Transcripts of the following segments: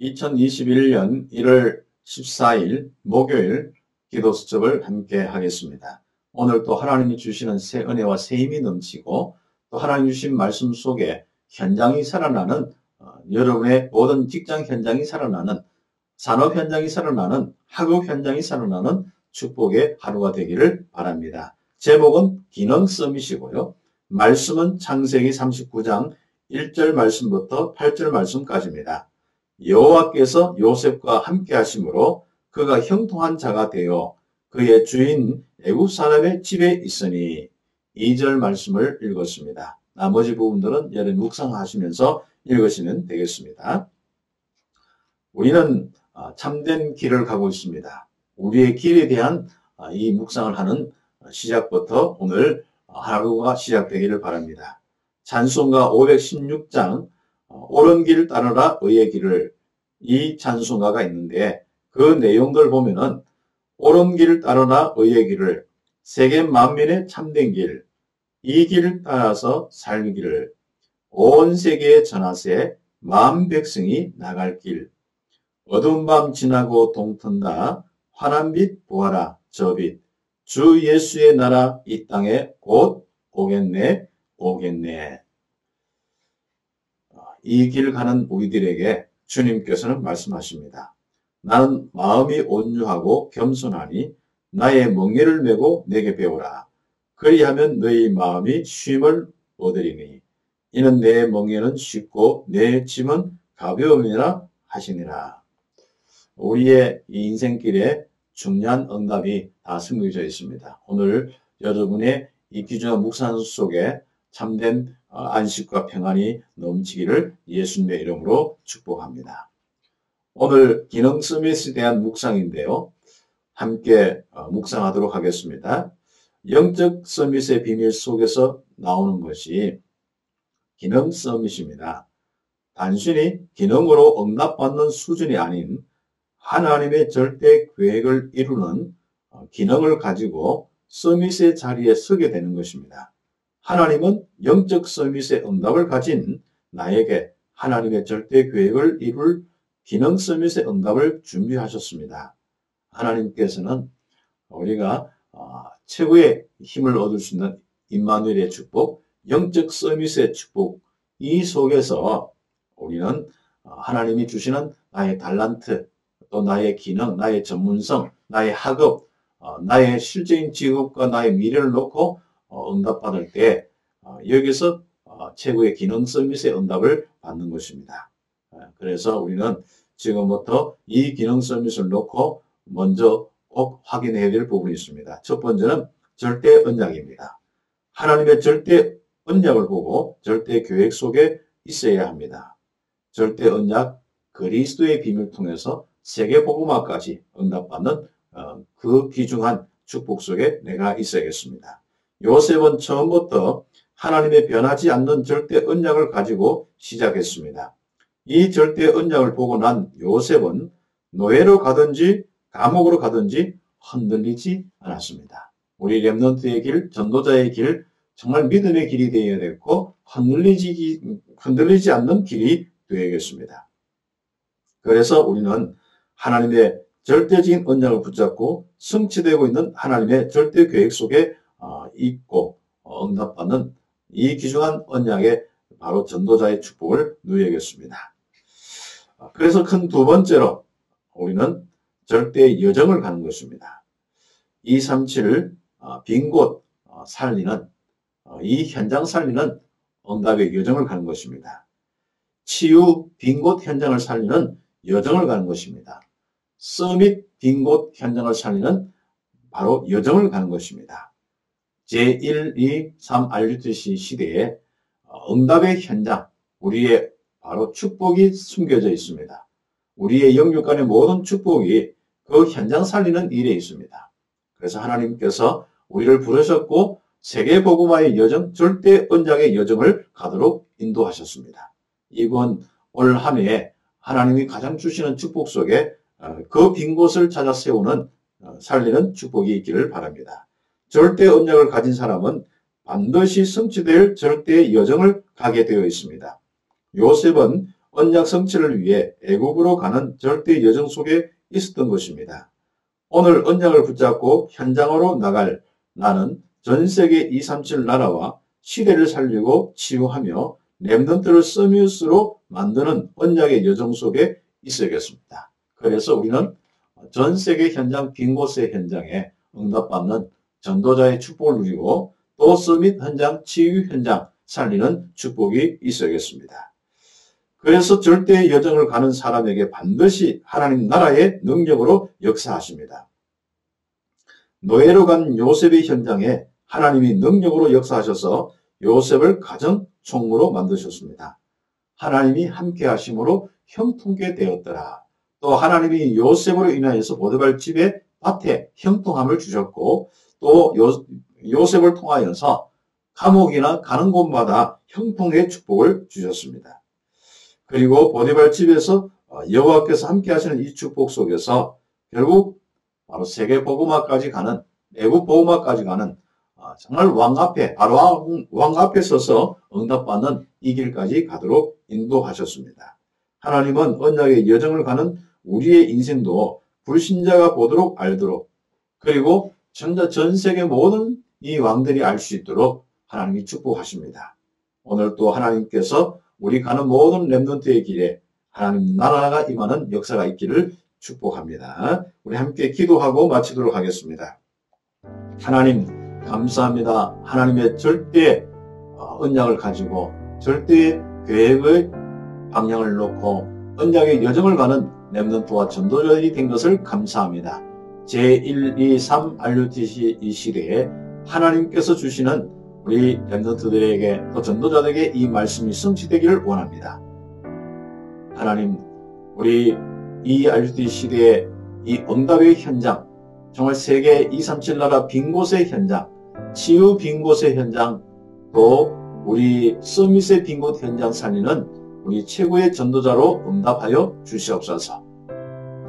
2021년 1월 14일 목요일 기도 수첩을 함께 하겠습니다. 오늘 또 하나님이 주시는 새 은혜와 새 힘이 넘치고 또 하나님 주신 말씀 속에 현장이 살아나는 어, 여러분의 모든 직장 현장이 살아나는 산업 현장이 살아나는 학업 현장이 살아나는 축복의 하루가 되기를 바랍니다. 제목은 기능 서밋이고요. 말씀은 창세기 39장 1절 말씀부터 8절 말씀까지입니다. 여호와께서 요셉과 함께 하심으로 그가 형통한 자가 되어 그의 주인 애국 사람의 집에 있으니 2절 말씀을 읽었습니다. 나머지 부분들은 여러분 묵상하시면서 읽으시면 되겠습니다. 우리는 아, 참된 길을 가고 있습니다. 우리의 길에 대한 아, 이 묵상을 하는 시작부터 오늘 하루가 시작되기를 바랍니다. 찬송가 516장 어, 옳은 길 따르라 의의 길을. 이 찬송가가 있는데 그 내용들 보면은 옳은 길 따르라 의의 길을 세계 만민의 참된 길, 이 길을 따라서 살기를 온 세계에 전하세 만 백성이 나갈 길, 어두운 밤 지나고 동튼다. 환한 빛 보아라. 저 빛, 주 예수의 나라 이 땅에 곧 오겠네 오겠네. 이 길 가는 우리들에게 주님께서는 말씀하십니다. 나는 마음이 온유하고 겸손하니 나의 멍에를 메고 내게 배우라. 그리하면 너희 마음이 쉼을 얻으리니 이는 내 멍에는 쉽고 내 짐은 가벼움이라 하시니라. 우리의 인생길에 중요한 응답이 다 숨겨져 있습니다. 오늘 여러분의 이 귀중한 묵상 속에 참된 어, 안식과 평안이 넘치기를 예수님의 이름으로 축복합니다. 오늘 기능 서밋에 대한 묵상인데요. 함께 어, 묵상하도록 하겠습니다. 영적 서밋의 비밀 속에서 나오는 것이 기능 서밋입니다. 단순히 기능으로 응답받는 수준이 아닌 하나님의 절대 계획을 이루는 어, 기능을 가지고 서밋의 자리에 서게 되는 것입니다. 하나님은 영적 서밋의 응답을 가진 나에게 하나님의 절대 계획을 이룰 기능 서밋의 응답을 준비하셨습니다. 하나님께서는 우리가 어, 최고의 힘을 얻을 수 있는 임마누엘의 축복, 영적 서밋의 축복 이 속에서 우리는 어, 하나님이 주시는 나의 달란트, 또 나의 기능, 나의 전문성, 나의 학업, 어, 나의 실제인 직업과 나의 미래를 놓고 어, 응답받을 때 어, 여기서 어, 최고의 기능 서밋의 응답을 받는 것입니다. 그래서 우리는 지금부터 이 기능 서밋을 놓고 먼저 꼭 확인해야 될 부분이 있습니다. 첫 번째는 절대 언약입니다. 하나님의 절대 언약을 보고 절대 계획 속에 있어야 합니다. 절대 언약 그리스도의 비밀 통해서 세계 복음화까지 응답받는 그 귀중한 축복 속에 내가 있어야겠습니다. 요셉은 처음부터 하나님의 변하지 않는 절대 언약을 가지고 시작했습니다. 이 절대 언약을 보고 난 요셉은 노예로 가든지 감옥으로 가든지 흔들리지 않았습니다. 우리 랩런트의 길, 전도자의 길, 정말 믿음의 길이 되어야 되고 흔들리지, 흔들리지 않는 길이 되어야겠습니다. 그래서 우리는 하나님의 절대적인 언약을 붙잡고 성취되고 있는 하나님의 절대 계획 속에 있고 어, 응답받는 이 귀중한 언약에 바로 전도자의 축복을 누리겠습니다. 어, 그래서 큰 두 번째로 우리는 절대 여정을 가는 것입니다. 237을 어, 빈곳 살리는 이 현장 살리는 응답의 여정을 가는 것입니다. 치유 빈곳 현장을 살리는 여정을 가는 것입니다. 서밋 빈곳 현장을 살리는 바로 여정을 가는 것입니다. 제1, 2, 3 RUTC 시대에 어, 응답의 현장, 우리의 바로 축복이 숨겨져 있습니다. 우리의 영육 간의 모든 축복이 그 현장 살리는 일에 있습니다. 그래서 하나님께서 우리를 부르셨고 세계 복음화의 여정, 절대 언약의 여정을 가도록 인도하셨습니다. 이번 올 한해 하나님이 가장 주시는 축복 속에 어, 그빈 곳을 찾아 세우는 어, 살리는 축복이 있기를 바랍니다. 절대 언약을 가진 사람은 반드시 성취될 절대 여정을 가게 되어 있습니다. 요셉은 언약 성취를 위해 애국으로 가는 절대 여정 속에 있었던 것입니다. 오늘 언약을 붙잡고 현장으로 나갈 나는 전 세계 237 나라와 시대를 살리고 치유하며 랩런트를 서뮤스로 만드는 언약의 여정 속에 있어야겠습니다. 그래서 우리는 전 세계 현장 빈 곳의 현장에 응답받는 전도자의 축복을 누리고 또 서밋 현장, 치유 현장 살리는 축복이 있어야겠습니다. 그래서 절대의 여정을 가는 사람에게 반드시 하나님 나라의 능력으로 역사하십니다. 노예로 간 요셉의 현장에 하나님이 능력으로 역사하셔서 요셉을 가정 총무로 만드셨습니다. 하나님이 함께 하심으로 형통케 되었더라. 또 하나님이 요셉으로 인하여서 보드발 집에 밭에 형통함을 주셨고 또 요, 요셉을 통하여서 감옥이나 가는 곳마다 형통의 축복을 주셨습니다. 그리고 보디발 집에서 어, 여호와께서 함께 하시는 이 축복 속에서 결국 바로 세계 복음화까지 가는 내국 복음화까지 가는 어, 정말 왕 앞에 바로 왕 앞에 서서 응답받는 이 길까지 가도록 인도하셨습니다. 하나님은 언약의 여정을 가는 우리의 인생도 불신자가 보도록 알도록 그리고 전자 전 세계 모든 이 왕들이 알 수 있도록 하나님이 축복하십니다. 오늘 또 하나님께서 우리 가는 모든 렘넌트의 길에 하나님 나라가 임하는 역사가 있기를 축복합니다. 우리 함께 기도하고 마치도록 하겠습니다. 하나님 감사합니다. 하나님의 절대 어, 언약을 가지고 절대 계획의 방향을 놓고 언약의 여정을 가는 렘넌트와 전도자들이 된 것을 감사합니다. 제1, 2, 3 RUTC 이 시대에 하나님께서 주시는 우리 렘넌트들에게 또 전도자들에게 이 말씀이 성취되기를 원합니다. 하나님, 우리 이 RUTC 시대의 이 응답의 현장, 정말 세계 237 나라 빈 곳의 현장, 치유 빈 곳의 현장, 또 우리 서밋의 빈 곳 현장 살리는 우리 최고의 전도자로 응답하여 주시옵소서.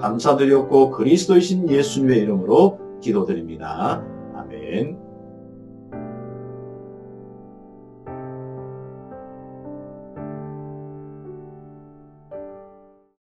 감사드렸고 그리스도이신 예수님의 이름으로 기도드립니다. 아멘.